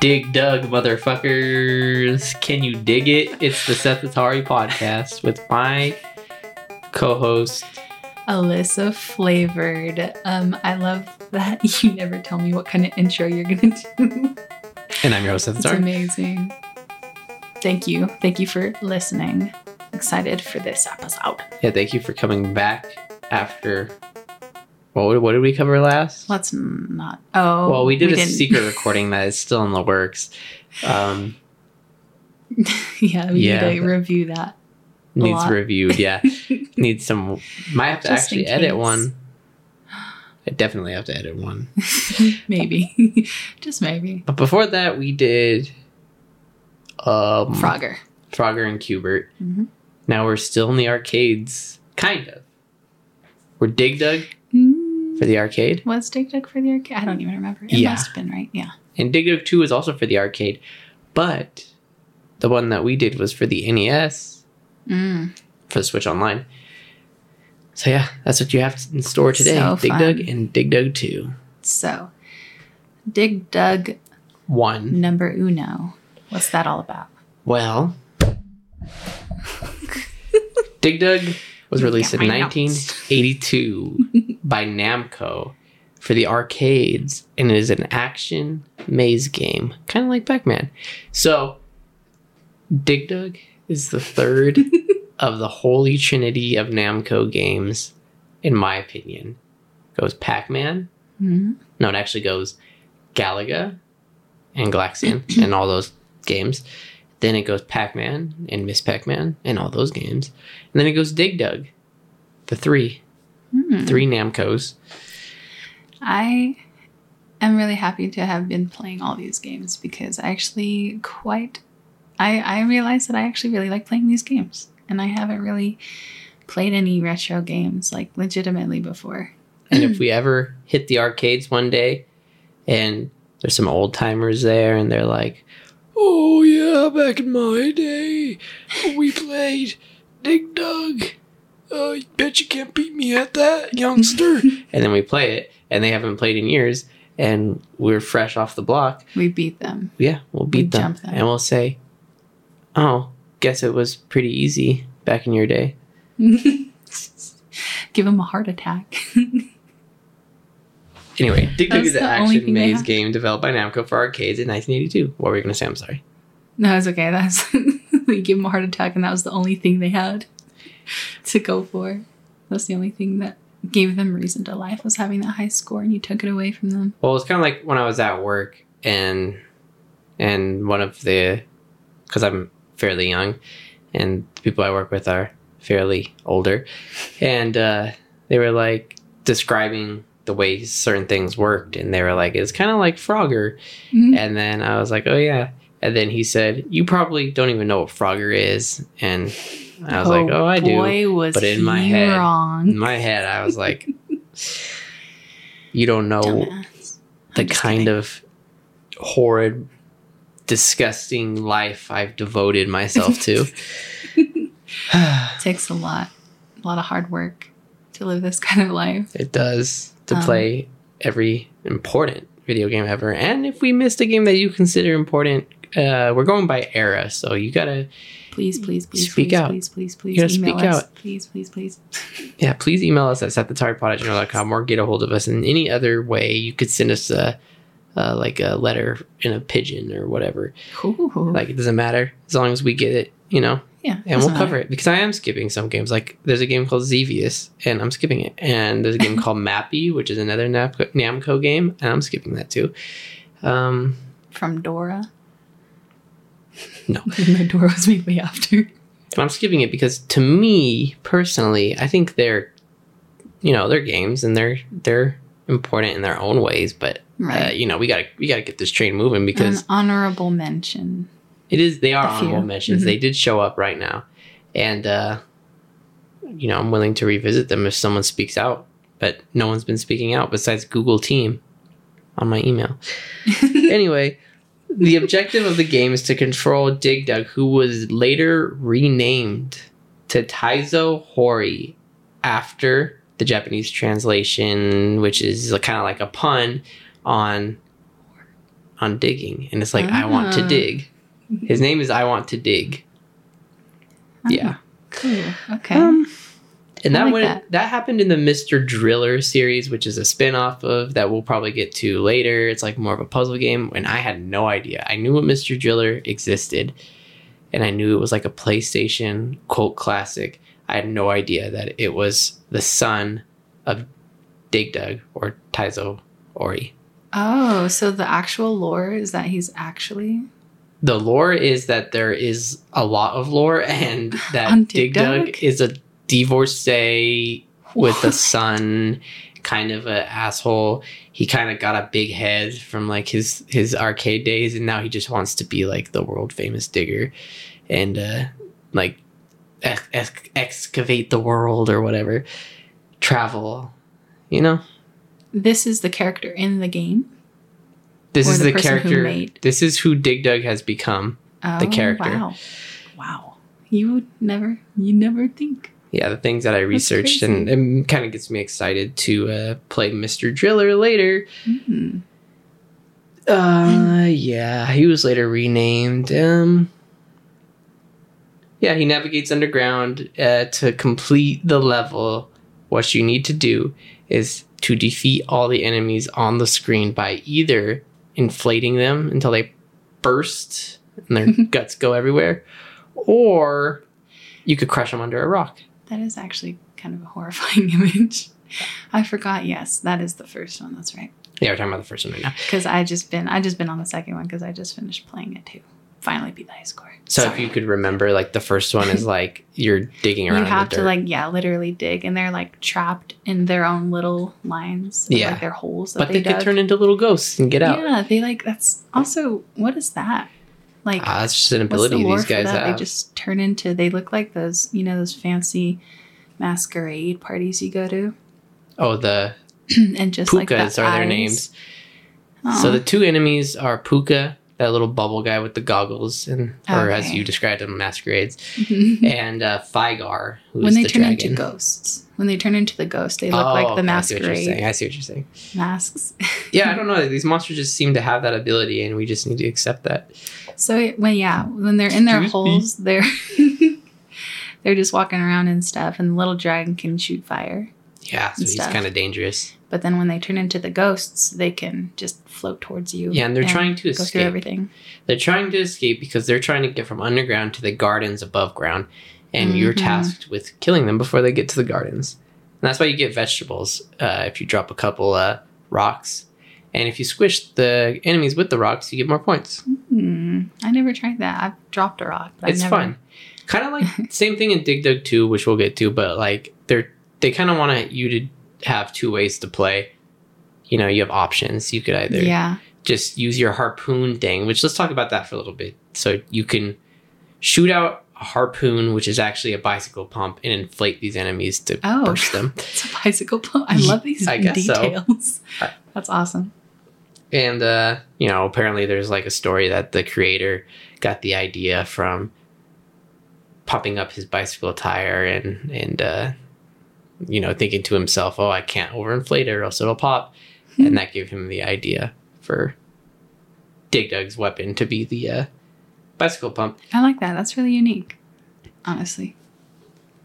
Dig Dug, motherfuckers. Can you dig it? It's the Seth Atari podcast with my co host. Alyssa flavored. Um, I love that you never tell me what kind of intro you're gonna do. And I'm your host, Seth It's amazing. Thank you. Thank you for listening. Excited for this episode. Yeah, thank you for coming back after. What, what did we cover last? Let's not. Oh, well, we did a didn't- secret recording that is still in the works. Um, yeah, we Yeah. need to review that. needs lot. reviewed. Yeah, needs some. Might have to Just actually edit one. I definitely have to edit one. maybe, just maybe. But before that, we did um, Frogger. Frogger and Q*bert. Mhm. Now we're still in the arcades, kind of. We're Dig Dug for the arcade, was Dig Dug for the arcade? I don't even remember. It Yeah. must have been right. Yeah. and Dig Dug Two is also for the arcade, but the one that we did was for the NES Mm. for the Switch Online. So yeah, that's what you have in store today: So Dig fun. Dug and Dig Dug Two. So, Dig Dug One. number uno. What's that all about? Well, Dig Dug was released in Yeah, my notes. 1982 by Namco for the arcades, and it is an action maze game, kind of like Pac-Man. So, Dig Dug is the third of the holy trinity of Namco games, in my opinion. Goes Pac-Man. Mm. No, it actually goes Galaga and Galaxian and all those games. Then it goes Pac Man and Miss Pac Man and all those games. And then it goes Dig Dug. The three. Mm. Three Namcos. I am really happy to have been playing all these games because I actually quite I I realized that I actually really like playing these games and I haven't really played any retro games like legitimately before. And if we ever hit the arcades one day and there's some old timers there and they're like, Oh yeah, back in my day, we played Dig Dug. Uh, you bet you can't beat me at that, youngster. and then we play it, and they haven't played in years, and we're fresh off the block. We beat them. Yeah, we'll beat We them, jump them. and we'll say, "Oh, guess it was pretty easy back in your day." Give them a heart attack. Anyway, Dig Dug is an the action maze game developed by Namco for arcades in 1982. What were you going to say? I'm sorry. no, it's okay. That's we give them a heart attack and that was the only thing they had to go for. That's the only thing that gave them reason to life was having that high score and you took it away from them. Well, it's kind of like when I was at work and and one of the because I'm fairly young and the people I work with are fairly older, and uh, they were like describing the way certain things worked, and they were like, "It's kind of like Frogger," Mhm. and then I was like, "Oh yeah." And then he said, "You probably don't even know what Frogger is," and I was like, "Oh, I do." Boy, was but in my he head- wrong. In my head, I was like, "You don't know Dumbass. the kind kidding. of horrid, disgusting life I've devoted myself to. takes a lot, a lot of hard work to live this kind of life. it does to Um, play every important video game ever. And if we missed a game that you consider important, uh, we're going by era, so you gotta, Please, please, please, Speak please, out. please, please, please, gotta email speak us. out. Please, please, please. yeah, please email us at SethAtariPod at gmail.com or get a hold of us in any other way. You could send us a, uh, like a letter in a pigeon or whatever. Ooh. Like, it doesn't matter as long as we get it, you know? yeah, and we'll cover it because I am skipping some games. Like there's a game called Xevious, and I'm skipping it. And there's a game called Mappy, which is another Namco, Namco game, and I'm skipping that too. Um, from Dora. No. My door was made way after. I'm skipping it because to me personally, I think they're, you know, they're games and they're they're important in their own ways. But uh, you know, we gotta we gotta get this train moving because An honorable mention. It is. They are honorable mentions. Mhm. They did show up right now, and uh, you know I'm willing to revisit them if someone speaks out. But no one's been speaking out besides Google Team on my email. anyway, the objective of the game is to control Dig Dug, who was later renamed to Taizo Hori after the Japanese translation, which is kind of like a pun on on digging, and it's like I want to Ah. dig. His name is I want to dig. Yeah. Cool. Okay. Um, and that like went that. that. happened in the Mr. Driller series, which is a spin-off of that we'll probably get to later. It's like more of a puzzle game, and I had no idea. I knew what Mr. Driller existed, and I knew it was like a PlayStation cult classic. I had no idea that it was the son of Dig Dug or Taizo Hori. oh, so the actual lore is that he's actually The lore is that there is a lot of lore, and that Dig Dug? is a divorcee with a son, kind of a asshole. He kind of got a big head from like his his arcade days, and now he just wants to be like the world famous digger, and uh, like ex- ex- excavate the world or whatever, travel. You know, This is the character in the game. this is the the, character. This is who Dig Dug has become. Oh, character. Wow. Wow. You would never. You never think. Yeah, the things that I researched, and it kind of gets me excited to uh, play Mr. Driller later. Mm. Uh, yeah, he was later renamed. Um, yeah, he navigates underground uh, to complete the level. What you need to do is to defeat all the enemies on the screen by either inflating them until they burst and their guts go everywhere, or you could crush them under a rock. That is actually kind of a horrifying image. I forgot. Yes, that is the first one. That's right. Yeah, we're talking about the first one right now. Because I just been I just been on the second one because I just finished playing it too. Finally beat the high score. So Sorry. if you could remember, like the first one is like you're digging around. you have to like yeah literally dig and they're like trapped in their own little lines of, Yeah. like their holes but they, they, could turn into little ghosts and get out. yeah they like that's also what is that like Ah, that's just an the ability lore these guys that have. they just turn into they look like those you know those fancy masquerade parties you go to oh, the and just like the Pookas are their names. Aw. So the two enemies are Pooka, that little bubble guy with the goggles, and or as you described him, masquerades, and uh, Fygar, who's a dragon. when they the turn dragon. into ghosts when they turn into the ghost they look Oh, like the okay, I see what you're masquerade I see what you're saying. masks Yeah, I don't know. These monsters just seem to have that ability, and we just need to accept that. So when yeah, when they're in their holes, they're they're just walking around and stuff, and the little dragon can shoot fire. Yeah, so And he's kind of dangerous. But then when they turn into the ghosts, they can just float towards you. Yeah, and they're trying to go through escape. everything. They're trying to escape because they're trying to get from underground to the gardens above ground, and you're Mhm. tasked with killing them before they get to the gardens. And that's why you get vegetables uh, if you drop a couple uh, rocks. And if you squish the enemies with the rocks, you get more points. Hmm. I never tried that. I've dropped a rock. But it's never, fun. Kind of like same thing in Dig Dug 2, which we'll get to, but like they're they kind of want you to have two ways to play. You know, you have options. You could either Yeah. just use your harpoon thing, which let's talk about that for a little bit. So you can shoot out a harpoon, which is actually a bicycle pump, and inflate these enemies to Oh. burst them. It's a bicycle pump. I love these I so. details. I- That's awesome. And uh, you know, apparently there's like a story that the creator got the idea from popping up his bicycle tire and and uh, you know thinking to himself, "Oh, I can't overinflate it, or else it'll pop," and that gave him the idea for Dig Dug's weapon to be the uh, bicycle pump. I like that. That's really unique. Honestly.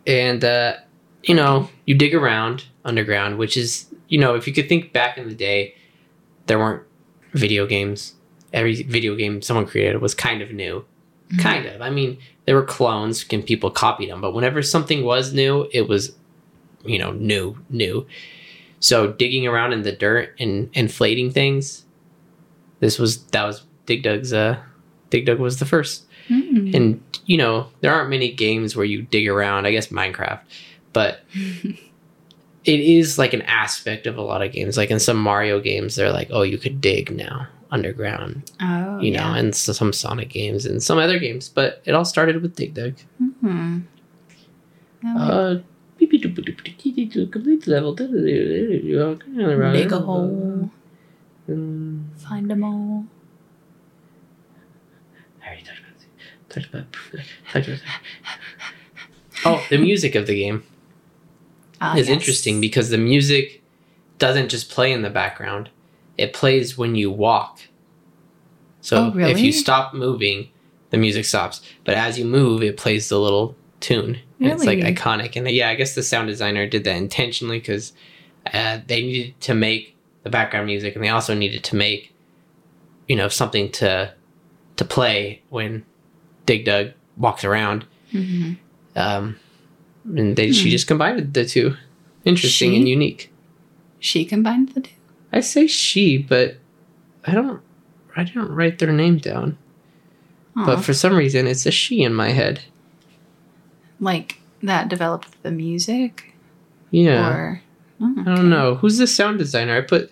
and uh, you know you dig around underground which is you know if you could think back in the day there weren't video games every video game someone created was kind of new Mm-hmm. kind of i mean there were clones and people copied them but whenever something was new it was you know new new so digging around in the dirt and inflating things this was that was dig dug's uh dig dug was the first Mm. and you know there aren't many games where you dig around i guess minecraft but it is like an aspect of a lot of games like in some mario games they're like oh you could dig now underground oh, you know yeah. and so some sonic games and some other games but it all started with dig dug Hmm. I uh complete level dig a hole, Mm, find them all. I already talked about. Talked about, talked about oh the music of the game Ah, is yes. interesting because the music doesn't just play in the background. It plays when you walk So Oh, really? if you stop moving, the music stops. But as you move, it plays the little tune. And It's like iconic. And yeah, I guess the sound designer did that intentionally because uh, they needed to make the background music, and they also needed to make, you know, something to to play when Dig Dug walks around. hmm Um, and they she Hmm. just combined the two, interesting She? and unique. She combined the two. I say she, but I don't. I didn't write their name down. Aw. But for some reason, it's a she in my head. Like that developed the music, Yeah, or oh, I don't know who's the sound designer. I put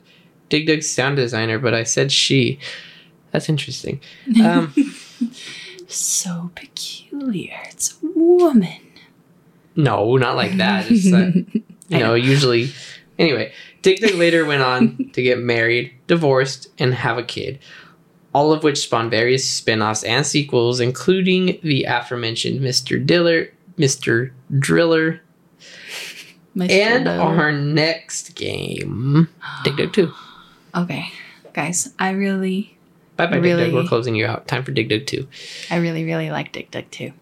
Dig Dug's sound designer, but I said she. That's interesting. Um, so peculiar. It's a woman. no, not like that. It's that you know, know. usually. Anyway, Dig Dug later went on to get married, divorced, and have a kid. All of which spawned various spin-offs and sequels, including the aforementioned Mr. Diller, Mr. Driller, Mr. and our next game, Dig Dug 2. Okay, guys, I really, Bye bye, Dig Dug. Really? We're closing you out. Time for Dig Dug 2. I really, really like Dig Dug too.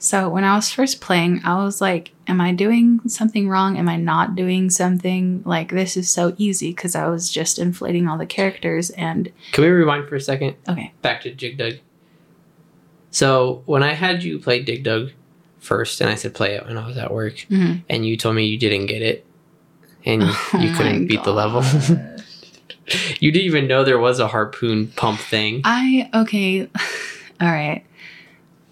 So when I was first playing, I was like, "Am I doing something wrong? Am I not doing something? Like this is so easy because I was just inflating all the characters and Can we rewind for a second? okay, Back to Dig Dug. So, when I had you play Dig Dug first, and I said play it when I was at work, Mhm. and you told me you didn't get it, and you Oh my couldn't beat the level. You didn't even know there was a harpoon pump thing. I okay, all right.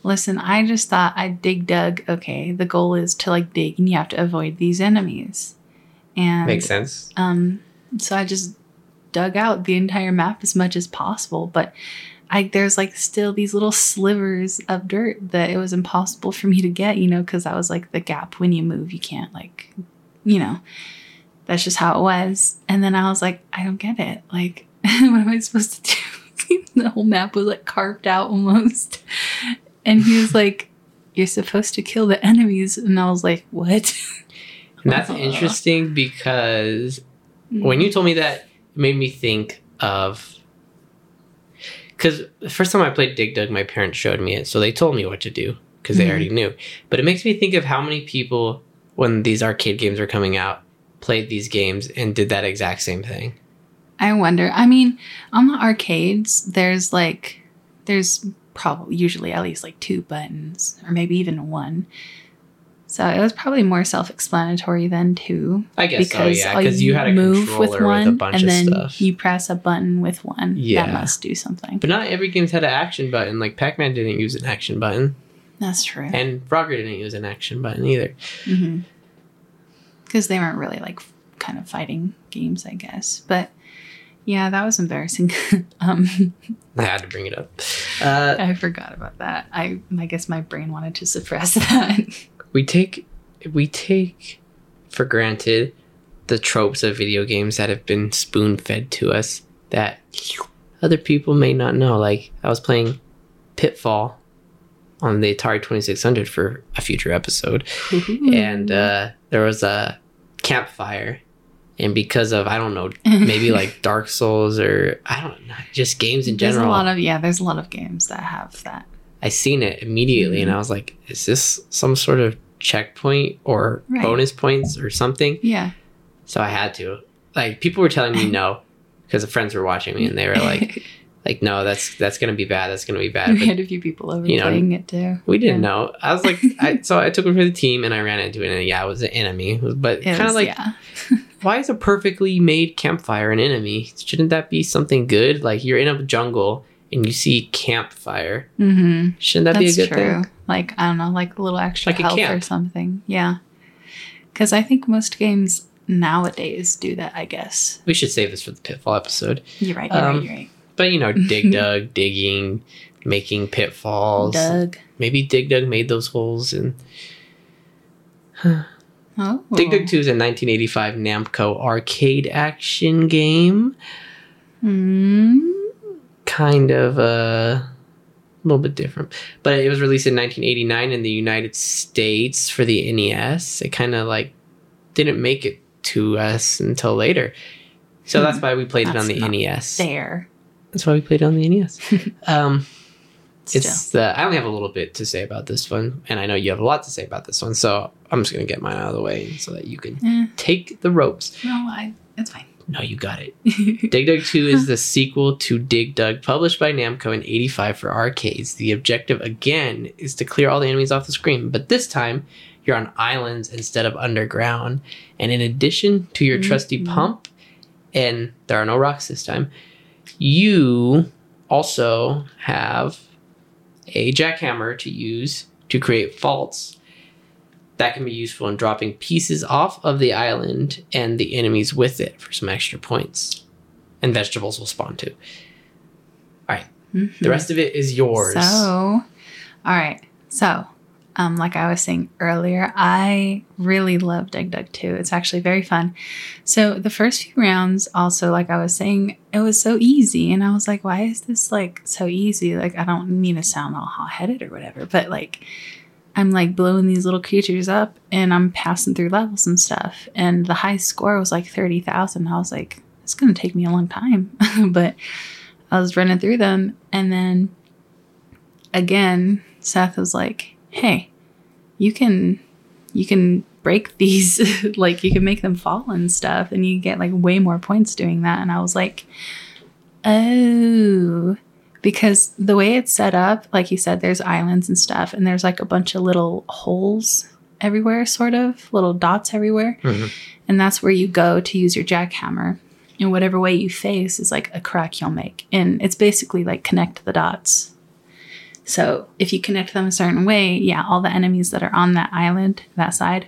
Listen, I just thought I dig dug. Okay, the goal is to like dig, and you have to avoid these enemies. And Makes sense. Um, so I just dug out the entire map as much as possible, but I there's like still these little slivers of dirt that it was impossible for me to get, you know, because that was like the gap when you move, you can't like, you know, that's just how it was. And then I was like, I don't get it. Like, what am I supposed to do? the whole map was like carved out almost. And he was like, You're supposed to kill the enemies. And I was like, What? And that's interesting because when you told me that, it made me think of. Because the first time I played Dig Dug, my parents showed me it, so they told me what to do because they Mhm. already knew. But it makes me think of how many people, when these arcade games were coming out, played these games and did that exact same thing. I wonder. I mean, on the arcades, there's like, there's probably usually at least like two buttons, or maybe even one. So it was probably more self-explanatory than two, I guess so, yeah, because you had a controller with, a bunch and of then stuff. you press a button with one. Yeah. that must do something. But not every game's had an action button. Like Pac Man didn't use an action button, That's true. and Frogger didn't use an action button either. Because they weren't really like kind of fighting games, I guess. But yeah, that was embarrassing. um, I had to bring it up. Uh, I forgot about that. I I guess my brain wanted to suppress that. We take we take for granted the tropes of video games that have been spoon fed to us that other people may not know. Like I was playing Pitfall on the Atari Twenty Six Hundred for a future episode, and uh, there was a campfire. And because of I don't know maybe like Dark Souls or I don't know just games in there's general a lot of yeah, there's a lot of games that have that. I seen it immediately and Mhm. I was like, is this some sort of checkpoint or Right. bonus points or something? Yeah. So I had to. Like people were telling me no because the friends were watching me and they were like, like no, that's that's gonna be bad. That's gonna be bad. we But had a few people over you know, playing it too. we didn't Yeah. know. I was like, I, so I took it for the team and I ran into it and yeah, it was an enemy. But kind of like, yeah. why is a perfectly made campfire an enemy? Shouldn't that be something good? Like you're in a jungle and you see campfire. Mm-hmm. Shouldn't that That's be a good true. thing? Like I don't know, like a little extra Like health or something. Yeah. Because I think most games nowadays do that. I guess We should save this for the pitfall episode. you're right. You're Um, right. You're right. But you know, Dig Dug, digging, making pitfalls. Doug. Maybe Dig Dug made those holes. And Oh. Dig Dug 2 is a 1985 Namco arcade action game. Hmm. Kind of uh, a little bit different. But it was released in 1989 in the United States for the NES. It kind of like didn't make it to us until later. So Hmm. that's why we played it on the NES. There. That's why we played it on the NES. um, it's uh, I only have a little bit to say about this one, and I know you have a lot to say about this one, so I'm just gonna get mine out of the way so that you can Eh, take the ropes. no, I. It's fine. No, you got it. Dig Dug 2 is the sequel to Dig Dug, published by Namco in 85 for arcades. The objective, again, is to clear all the enemies off the screen, but this time you're on islands instead of underground. And in addition to your trusty Mhm. pump, and there are no rocks this time, you also have a jackhammer to use to create faults that can be useful in dropping pieces off of the island and the enemies with it for some extra points. And vegetables will spawn too. All right. The rest of it is yours. So, all right. So, um, like I was saying earlier, I really love Dig Dug 2. It's actually very fun. So, the first few rounds, also, like I was saying, it was so easy. And I was like, why is this like so easy? Like, I don't mean to sound all hot headed or whatever, but like, I'm like blowing these little creatures up and I'm passing through levels and stuff. And the high score was like 30,000. I was like, it's going to take me a long time. but I was running through them. And then again, Seth was like, hey, you can, you can break these, like you can make them fall and stuff. And you get like way more points doing that. And I was like, oh, because the way it's set up, like you said, there's islands and stuff, and there's like a bunch of little holes everywhere, sort of little dots everywhere. Mhm. And that's where you go to use your jackhammer. And whatever way you face is like a crack you'll make. And it's basically like connect the dots. So if you connect them a certain way, yeah, all the enemies that are on that island, that side,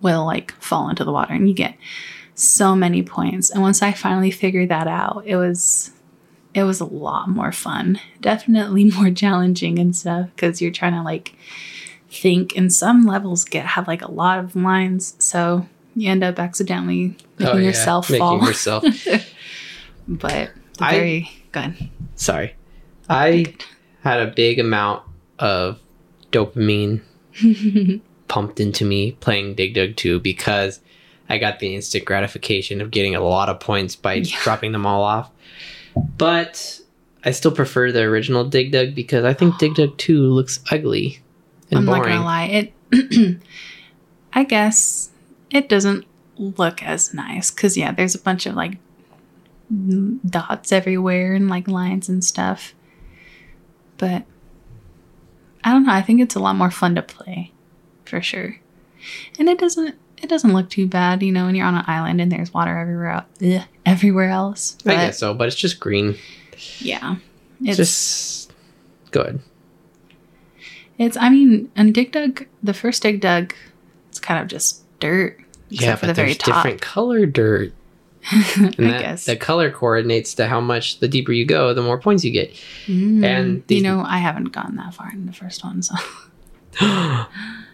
will like fall into the water and you get so many points. And once I finally figured that out, it was it was a lot more fun. Definitely more challenging and stuff because you're trying to like think and some levels get have like a lot of lines. So you end up accidentally oh, making Oh, yeah, yourself making fall. yourself. but I- very oh, good. Sorry. I had a big amount of dopamine pumped into me playing Dig Dug 2 because I got the instant gratification of getting a lot of points by Yeah. dropping them all off. But I still prefer the original Dig Dug because I think Dig Dug 2 looks ugly and I'm not gonna lie. It, I guess, it doesn't look as nice because yeah, there's a bunch of like dots everywhere and like lines and stuff. But I don't know. I think it's a lot more fun to play, for sure. And it doesn't. It doesn't look too bad, you know, when you're on an island and there's water everywhere, ugh, everywhere else. I guess so, but it's just green. yeah, It's just good. It's, I mean, and Dig Dug, the first Dig Dug, it's kind of just dirt. Yeah, for but the very there's different color dirt. I And that, guess. the color coordinates to how much the deeper you go, the more points you get. Mm, and you know, I haven't gone that far in the first one, so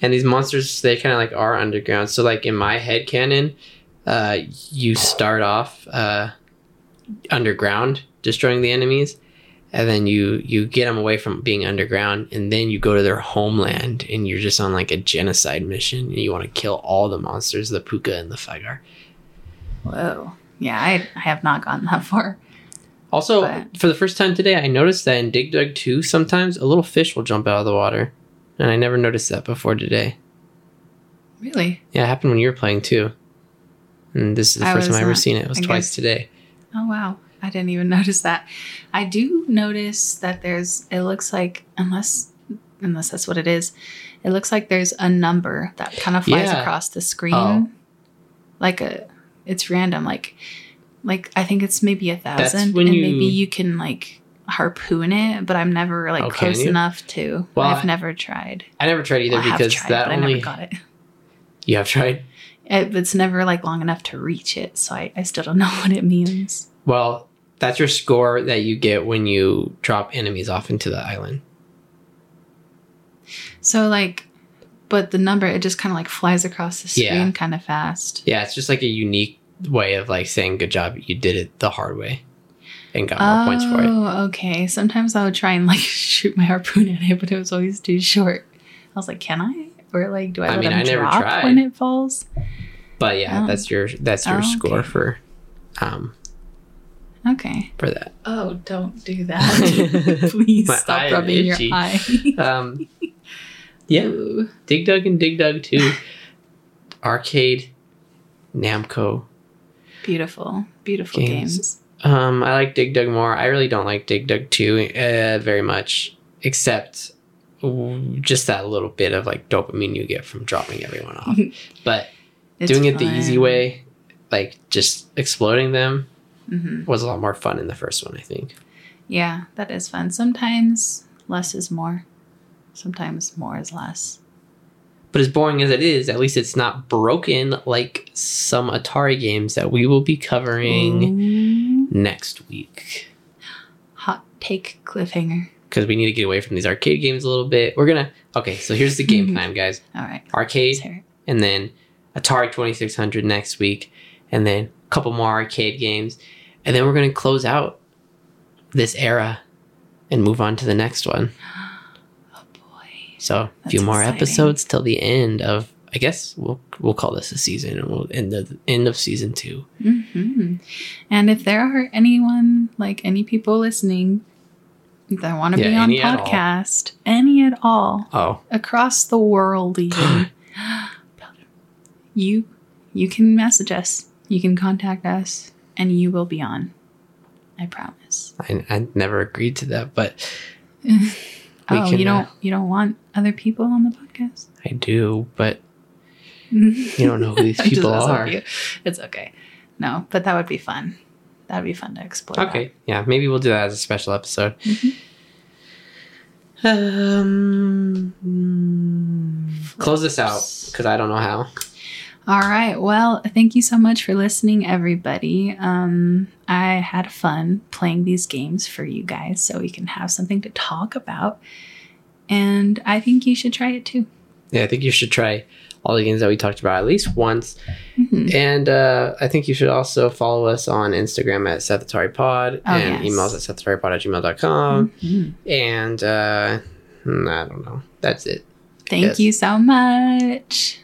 and these monsters, they kind of like are underground. So like in my head canon, uh, you start off uh, underground, destroying the enemies, and then you you get them away from being underground, and then you go to their homeland, and you're just on like a genocide mission, and you want to kill all the monsters, the pooka and the Fygar. whoa. Yeah, I, I have not gone that far. Also, But- for the first time today, I noticed that in Dig Dug 2, sometimes a little fish will jump out of the water. And I never noticed that before today. Really? Yeah, it happened when you were playing too. And this is the I first time was I ever uh, seen it. It was I twice guess- today. Oh, wow. I didn't even notice that. I do notice that there's, it looks like, unless, unless that's what it is, it looks like there's a number that kind of flies Yeah. across the screen. Oh. Like a, it's random. Like, like I think it's maybe a That's thousand, when and you- maybe you can like harpoon it, but I'm never like Oh, close enough to. Well, I've never tried. I never tried either Well, because tried, that but I only. never got it. You have tried? it. It's never like long enough to reach it, so I, I still don't know what it means. Well, that's your score that you get when you drop enemies off into the island. So like, but the number it just kind of like flies across the screen Yeah. kind of fast. Yeah, it's just like a unique way of like saying, good job, you did it the hard way and got more points for it. Oh, okay. Sometimes I would try and like shoot my harpoon at it, but it was always too short. I was like, can I? Or like, do I, I mean, I never tried. when it falls? But yeah, Oh. that's your that's your Oh, score okay. for um Okay. for that. Oh, don't do that. Please stop rubbing your eye. Um, yeah, Ooh. Dig Dug and Dig Dug 2. Arcade, Namco. Beautiful, beautiful Games. games. Um, I like Dig Dug more. I really don't like Dig Dug 2 uh, very much, except just that little bit of like dopamine you get from dropping everyone off. But It's doing it the easy way, like just exploding them, Mhm. was a lot more fun in the first one, I think. Yeah, that is fun. Sometimes less is more. Sometimes more is less. But as boring as it is, at least it's not broken like some Atari games that we will be covering Ooh. Next week. Hot take cliffhanger. Because we need to get away from these arcade games a little bit. We're gonna okay, so here's the game plan, guys. All right. Arcade Let's hear it. and then Atari 2600 next week, and then a couple more arcade games, and then we're gonna close out this era and move on to the next one. Oh boy. So a few more exciting. episodes till the end of. I guess we'll we'll call this a season, and we'll end the end of season two. hmm And if there are anyone, like any people listening that want to Yeah, be on any at podcast, any at all, Oh, across the world, even, you you can message us. You can contact us, and you will be on. I promise. I, I never agreed to that, but oh, can, you don't uh, you don't want other people on the podcast? I do. But you don't know who these people are. It's okay. No, but that would be fun. That'd be fun to explore. Okay, yeah, maybe we'll do that as a special episode. Mhm. Um, mm, close this out because I don't know how. All right. Well, thank you so much for listening, everybody. Um, I had fun playing these games for you guys so we can have something to talk about. And I think you should try it too. Yeah, I think you should try all the games that we talked about at least once. Mhm. And uh, I think you should also follow us on Instagram at SethAtariPod Oh, and yes. emails at SethAtariPod at gmail.com. Mhm. And uh, I don't know. That's it. Thank you so much.